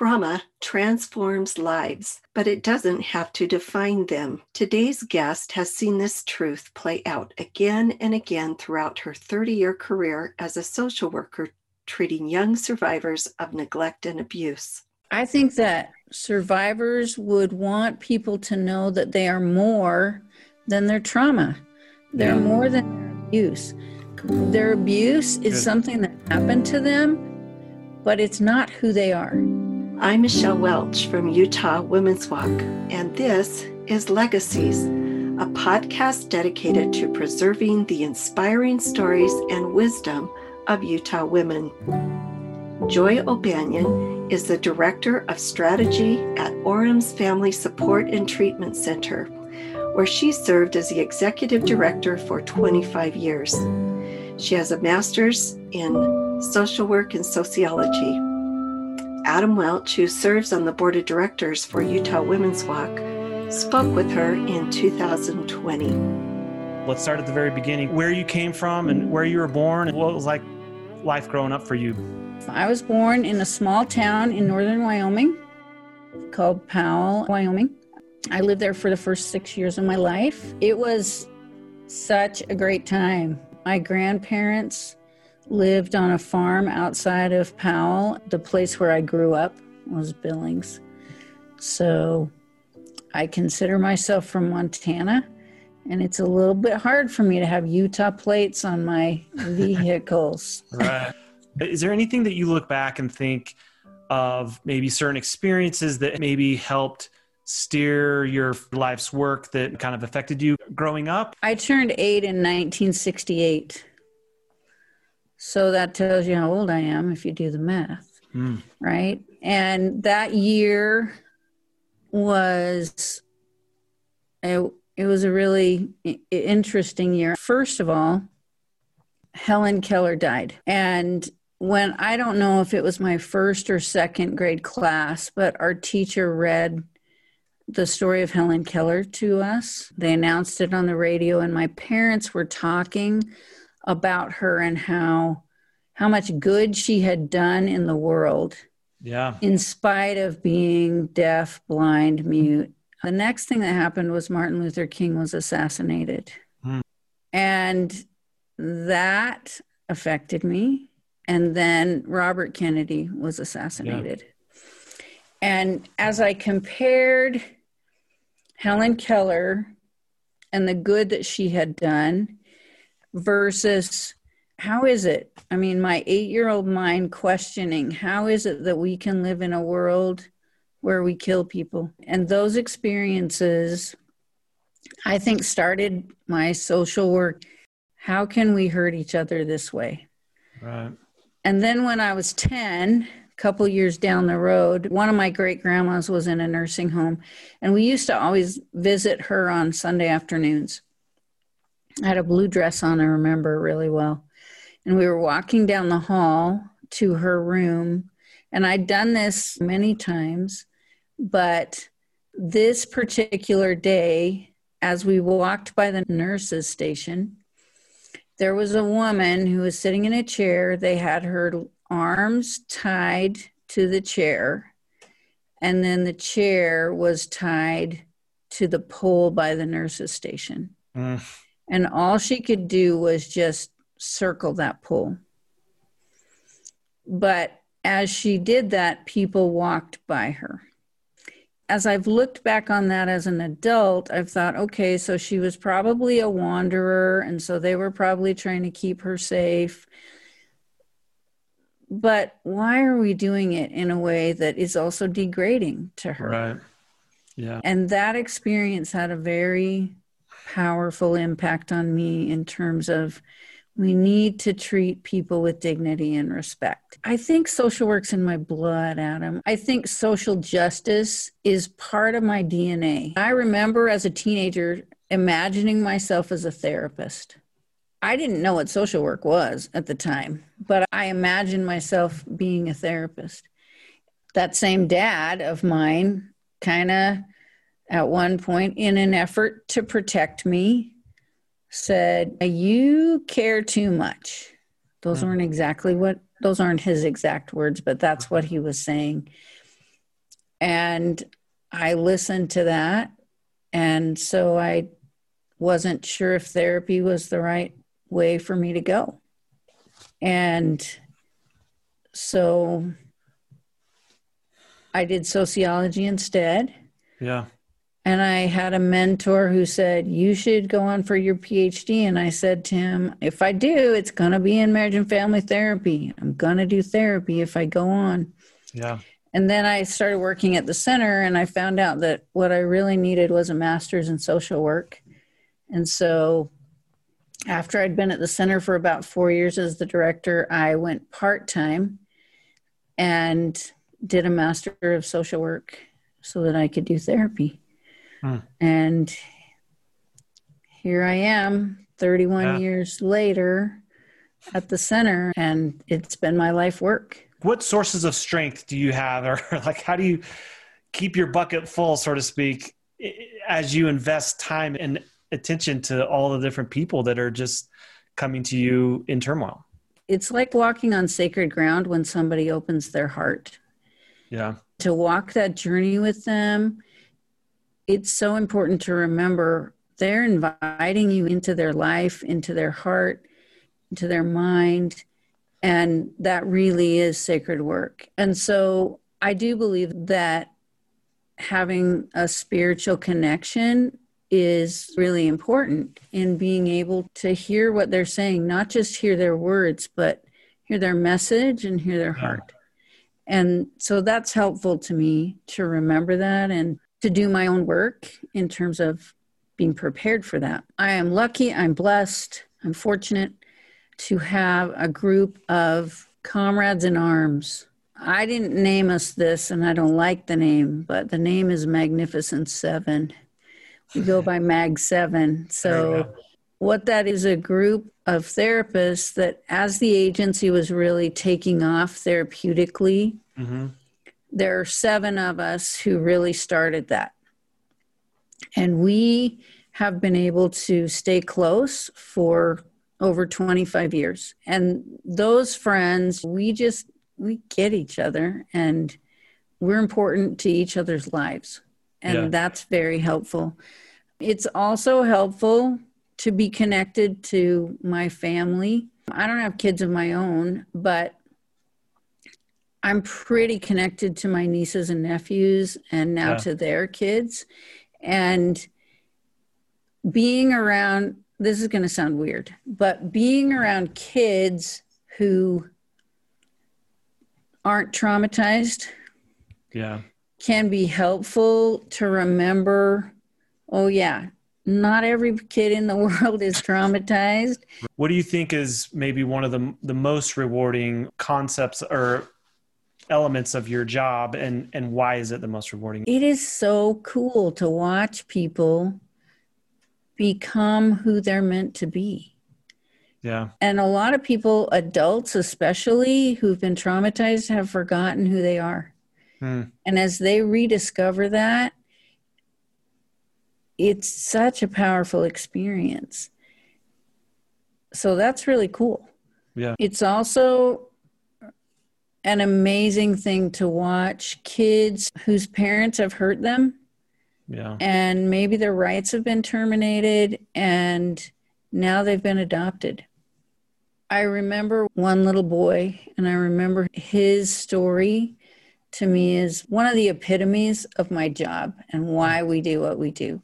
Trauma transforms lives, but it doesn't have to define them. Today's guest has seen this truth play out again and again throughout her 30 year career as a social worker treating young survivors of neglect and abuse. I think that survivors would want people to know that they are more than their trauma, they're yeah. more than their abuse. Their abuse is Good. something that happened to them, but it's not who they are. I'm Michelle Welch from Utah Women's Walk, and this is Legacies, a podcast dedicated to preserving the inspiring stories and wisdom of Utah women. Joy O'Banion is the Director of Strategy at Orem's Family Support and Treatment Center, where she served as the Executive Director for 25 years. She has a master's in social work and sociology. Adam Welch, who serves on the board of directors for Utah Women's Walk, spoke with her in 2020. Let's start at the very beginning. Where you came from and where you were born, and what was like life growing up for you? I was born in a small town in northern Wyoming called Powell, Wyoming. I lived there for the first six years of my life. It was such a great time. My grandparents lived on a farm outside of Powell. The place where I grew up was Billings. So I consider myself from Montana, and it's a little bit hard for me to have Utah plates on my vehicles. right. Is there anything that you look back and think of maybe certain experiences that maybe helped steer your life's work that kind of affected you growing up? I turned eight in 1968. So that tells you how old I am if you do the math, mm. right? And that year was it, it was a really interesting year. First of all, Helen Keller died. And when I don't know if it was my first or second grade class, but our teacher read the story of Helen Keller to us. They announced it on the radio, and my parents were talking about her and how how much good she had done in the world. Yeah. In spite of being deaf, blind, mute. The next thing that happened was Martin Luther King was assassinated. Hmm. And that affected me. And then Robert Kennedy was assassinated. Yeah. And as I compared Helen Keller and the good that she had done versus how is it? I mean, my eight year old mind questioning how is it that we can live in a world where we kill people? And those experiences, I think, started my social work. How can we hurt each other this way? Right. And then when I was 10, a couple years down the road, one of my great grandmas was in a nursing home, and we used to always visit her on Sunday afternoons. I had a blue dress on, I remember really well. And we were walking down the hall to her room, and I'd done this many times, but this particular day, as we walked by the nurse's station, there was a woman who was sitting in a chair. They had her arms tied to the chair, and then the chair was tied to the pole by the nurse's station. Mm. And all she could do was just circle that pool. But as she did that, people walked by her. As I've looked back on that as an adult, I've thought, okay, so she was probably a wanderer, and so they were probably trying to keep her safe but why are we doing it in a way that is also degrading to her right yeah and that experience had a very powerful impact on me in terms of we need to treat people with dignity and respect. I think social work's in my blood, Adam. I think social justice is part of my DNA. I remember as a teenager imagining myself as a therapist. I didn't know what social work was at the time, but I imagined myself being a therapist. That same dad of mine kind of at one point in an effort to protect me said you care too much those hmm. aren't exactly what those aren't his exact words but that's what he was saying And I listened to that. And so I wasn't sure if therapy was the right way for me to go. And so I did sociology instead. Yeah. And I had a mentor who said, You should go on for your PhD. And I said to him, If I do, it's going to be in marriage and family therapy. I'm going to do therapy if I go on. Yeah. And then I started working at the center and I found out that what I really needed was a master's in social work. And so after I'd been at the center for about four years as the director, I went part time and did a master of social work so that I could do therapy. Hmm. And here I am 31 yeah. years later at the center, and it's been my life work. What sources of strength do you have, or like how do you keep your bucket full, so to speak, as you invest time and attention to all the different people that are just coming to you in turmoil? It's like walking on sacred ground when somebody opens their heart. Yeah. To walk that journey with them, it's so important to remember they're inviting you into their life, into their heart, into their mind. And that really is sacred work. And so I do believe that having a spiritual connection is really important in being able to hear what they're saying, not just hear their words, but hear their message and hear their heart. And so that's helpful to me to remember that and to do my own work in terms of being prepared for that. I am lucky, I'm blessed, I'm fortunate to have a group of comrades in arms. I didn't name us this and I don't like the name, but the name is Magnificent Seven we go by MAG 7. So, what that is a group of therapists that, as the agency was really taking off therapeutically, mm-hmm. There are seven of us who really started that. And we have been able to stay close for over 25 years. And those friends, we just, we get each other and we're important to each other's lives and yeah. that's very helpful. It's also helpful to be connected to my family. I don't have kids of my own, but I'm pretty connected to my nieces and nephews and now yeah. to their kids. And being around, this is going to sound weird, but being around kids who aren't traumatized. Yeah can be helpful to remember oh, yeah, not every kid in the world is traumatized. What do you think is maybe one of the, the most rewarding concepts or elements of your job and, and why is it the most rewarding? It is so cool to watch people become who they're meant to be. Yeah. And a lot of people, adults especially, who've been traumatized, have forgotten who they are. Hmm. And as they rediscover that, it's such a powerful experience. So that's really cool. Yeah. It's also an amazing thing to watch kids whose parents have hurt them. Yeah. And maybe their rights have been terminated and now they've been adopted. I remember one little boy, and I remember his story to me is one of the epitomes of my job and why we do what we do.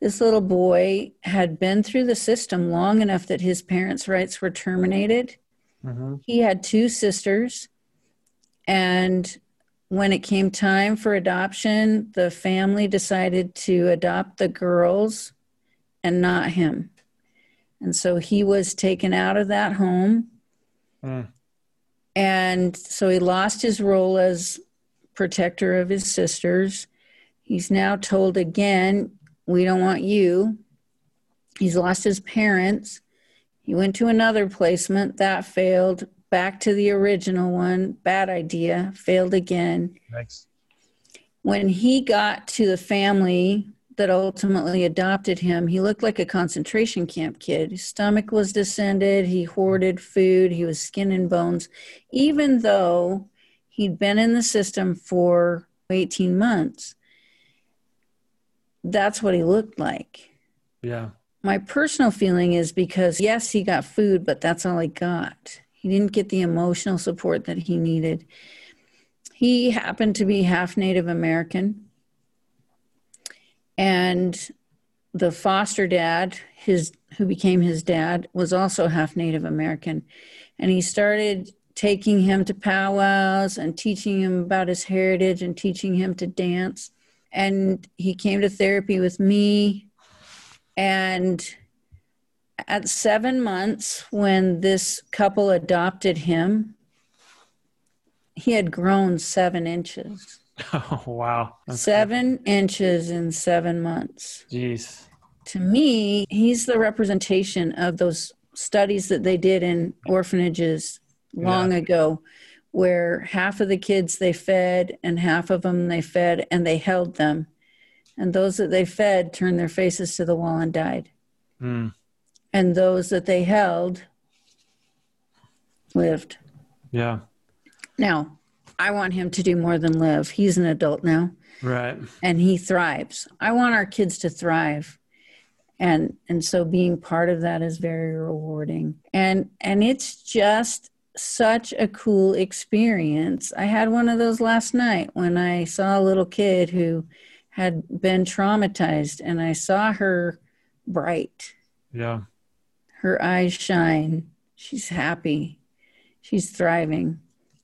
This little boy had been through the system long enough that his parents' rights were terminated. Mm-hmm. He had two sisters, and when it came time for adoption, the family decided to adopt the girls and not him. And so he was taken out of that home. Mm. And so he lost his role as protector of his sisters. He's now told again, We don't want you. He's lost his parents. He went to another placement that failed. Back to the original one, bad idea, failed again. Thanks. When he got to the family that ultimately adopted him, he looked like a concentration camp kid. His stomach was descended, He hoarded food. He was skin and bones. Even though he'd been in the system for 18 months, that's what he looked like. Yeah. My personal feeling is because, yes, he got food, but that's all he got. He didn't get the emotional support that he needed. He happened to be half Native American. And the foster dad, his who became his dad, was also half Native American. And he started taking him to powwows and teaching him about his heritage and teaching him to dance. And he came to therapy with me. And at seven months, when this couple adopted him, he had grown seven inches. Oh, wow. That's seven inches in seven months. Jeez. To me, he's the representation of those studies that they did in orphanages long yeah. ago, where half of the kids they fed and half of them they fed and they held them. And those that they fed turned their faces to the wall and died. Mm. And those that they held lived. Yeah. Now, I want him to do more than live. He's an adult now. Right. And he thrives. I want our kids to thrive. And and so being part of that is very rewarding. And and it's just such a cool experience. I had one of those last night when I saw a little kid who had been traumatized and I saw her bright. Yeah. Her eyes shine. She's happy. She's thriving.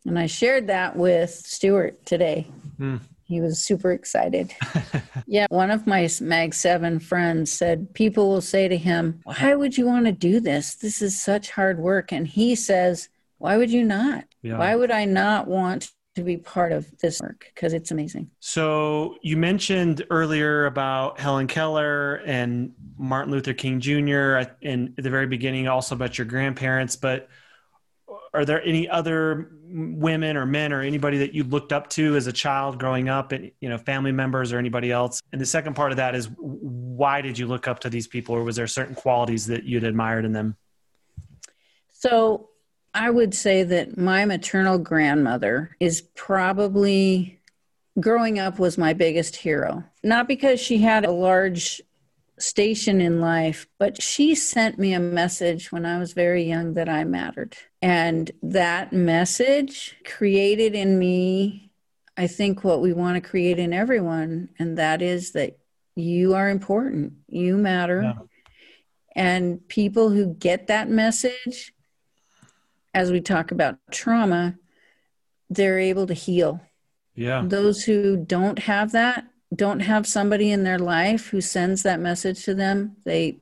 And I shared that with Stuart today. Mm. He was super excited. yeah, one of my Mag 7 friends said, People will say to him, Why would you want to do this? This is such hard work. And he says, Why would you not? Yeah. Why would I not want to be part of this work? Because it's amazing. So you mentioned earlier about Helen Keller and Martin Luther King Jr., and at the very beginning, also about your grandparents. But are there any other women or men or anybody that you looked up to as a child growing up and you know family members or anybody else and the second part of that is why did you look up to these people or was there certain qualities that you'd admired in them so i would say that my maternal grandmother is probably growing up was my biggest hero not because she had a large station in life, but she sent me a message when I was very young that I mattered. And that message created in me, I think, what we want to create in everyone, and that is that you are important, you matter. Yeah. And people who get that message, as we talk about trauma, they're able to heal. Yeah. Those who don't have that, don't have somebody in their life who sends that message to them, they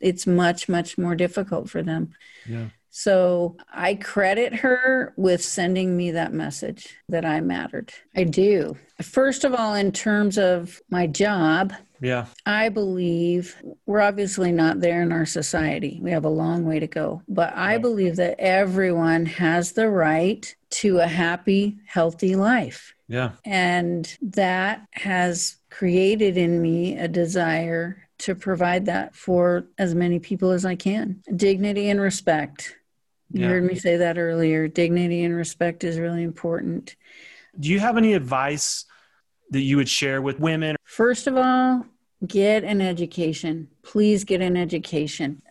it's much much more difficult for them. Yeah. So I credit her with sending me that message that I mattered. I do. First of all, in terms of my job, yeah. I believe we're obviously not there in our society. We have a long way to go. But I believe that everyone has the right to a happy, healthy life. Yeah. And that has created in me a desire to provide that for as many people as I can. Dignity and respect. You yeah. heard me say that earlier. Dignity and respect is really important. Do you have any advice that you would share with women? First of all, get an education. Please get an education.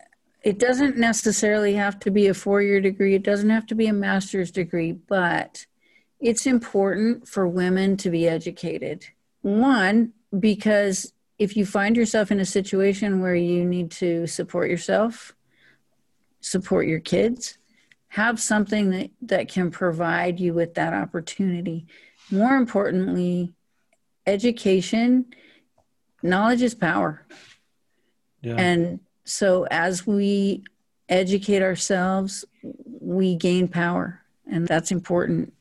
It doesn't necessarily have to be a four year degree, it doesn't have to be a master's degree, but it's important for women to be educated. One, because if you find yourself in a situation where you need to support yourself, support your kids, have something that, that can provide you with that opportunity. More importantly, education, knowledge is power. Yeah. And so as we educate ourselves, we gain power, and that's important.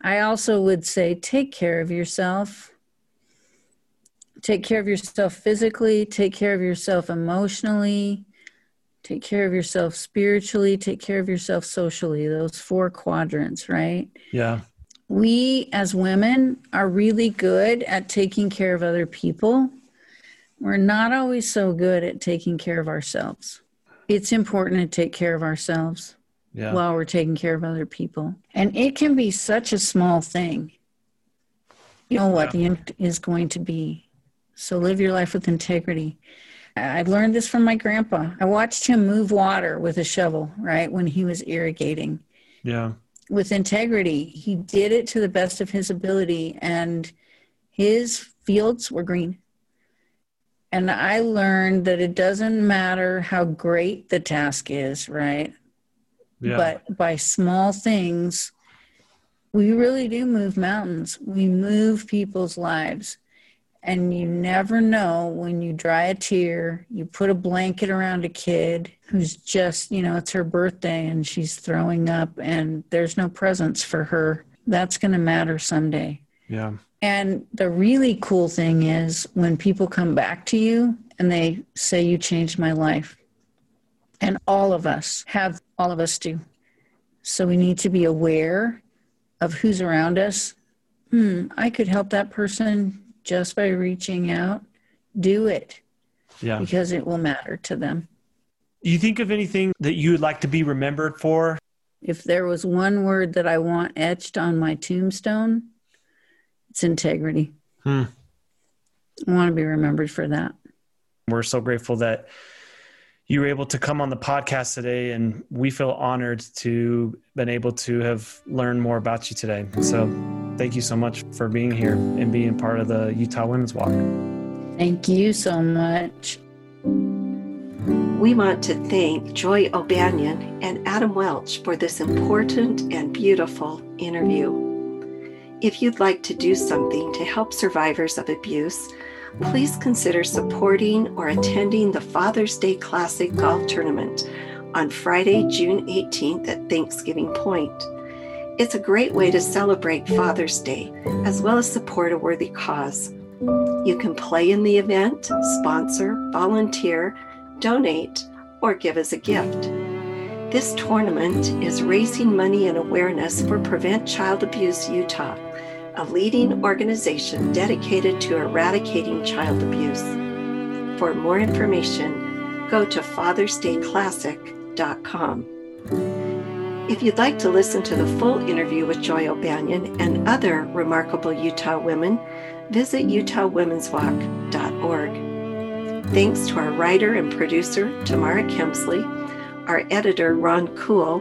I also would say take care of yourself. Take care of yourself physically, take care of yourself emotionally, take care of yourself spiritually, take care of yourself socially, those four quadrants, right? Yeah. We as women are really good at taking care of other people. We're not always so good at taking care of ourselves. It's important to take care of ourselves yeah. while we're taking care of other people. And it can be such a small thing. You know what the end is going to be. So live your life with integrity. I learned this from my grandpa. I watched him move water with a shovel, right, when he was irrigating. Yeah. With integrity. He did it to the best of his ability, and his fields were green. And I learned that it doesn't matter how great the task is, right? Yeah. But by small things, we really do move mountains. We move people's lives. And you never know when you dry a tear, you put a blanket around a kid who's just, you know, it's her birthday and she's throwing up and there's no presents for her. That's going to matter someday. yeah. And the really cool thing is when people come back to you and they say, You changed my life. And all of us have, all of us do. So we need to be aware of who's around us. Hmm, I could help that person just by reaching out. Do it Yeah. because it will matter to them. Do you think of anything that you would like to be remembered for? If there was one word that I want etched on my tombstone, it's integrity. Hmm. I want to be remembered for that. We're so grateful that you were able to come on the podcast today, and we feel honored to been able to have learned more about you today. So, thank you so much for being here and being part of the Utah Women's Walk. Thank you so much. We want to thank Joy O'Banion and Adam Welch for this important and beautiful interview. If you'd like to do something to help survivors of abuse, please consider supporting or attending the Father's Day Classic Golf Tournament on Friday, June 18th at Thanksgiving Point. It's a great way to celebrate Father's Day as well as support a worthy cause. You can play in the event, sponsor, volunteer, donate, or give as a gift. This tournament is raising money and awareness for Prevent Child Abuse Utah, a leading organization dedicated to eradicating child abuse. For more information, go to fathersdayclassic.com. If you'd like to listen to the full interview with Joy O'Banion and other remarkable Utah women, visit utahwomenswalk.org. Thanks to our writer and producer, Tamara Kemsley, our editor, Ron Cool,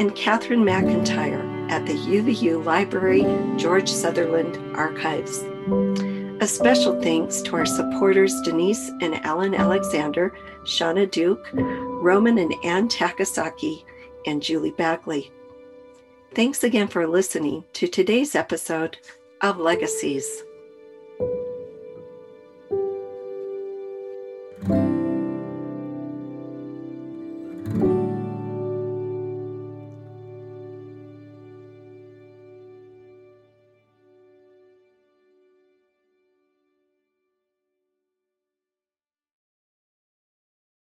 and Catherine McIntyre at the UVU Library George Sutherland Archives. A special thanks to our supporters Denise and Alan Alexander, Shauna Duke, Roman and Ann Takasaki, and Julie Bagley. Thanks again for listening to today's episode of Legacies.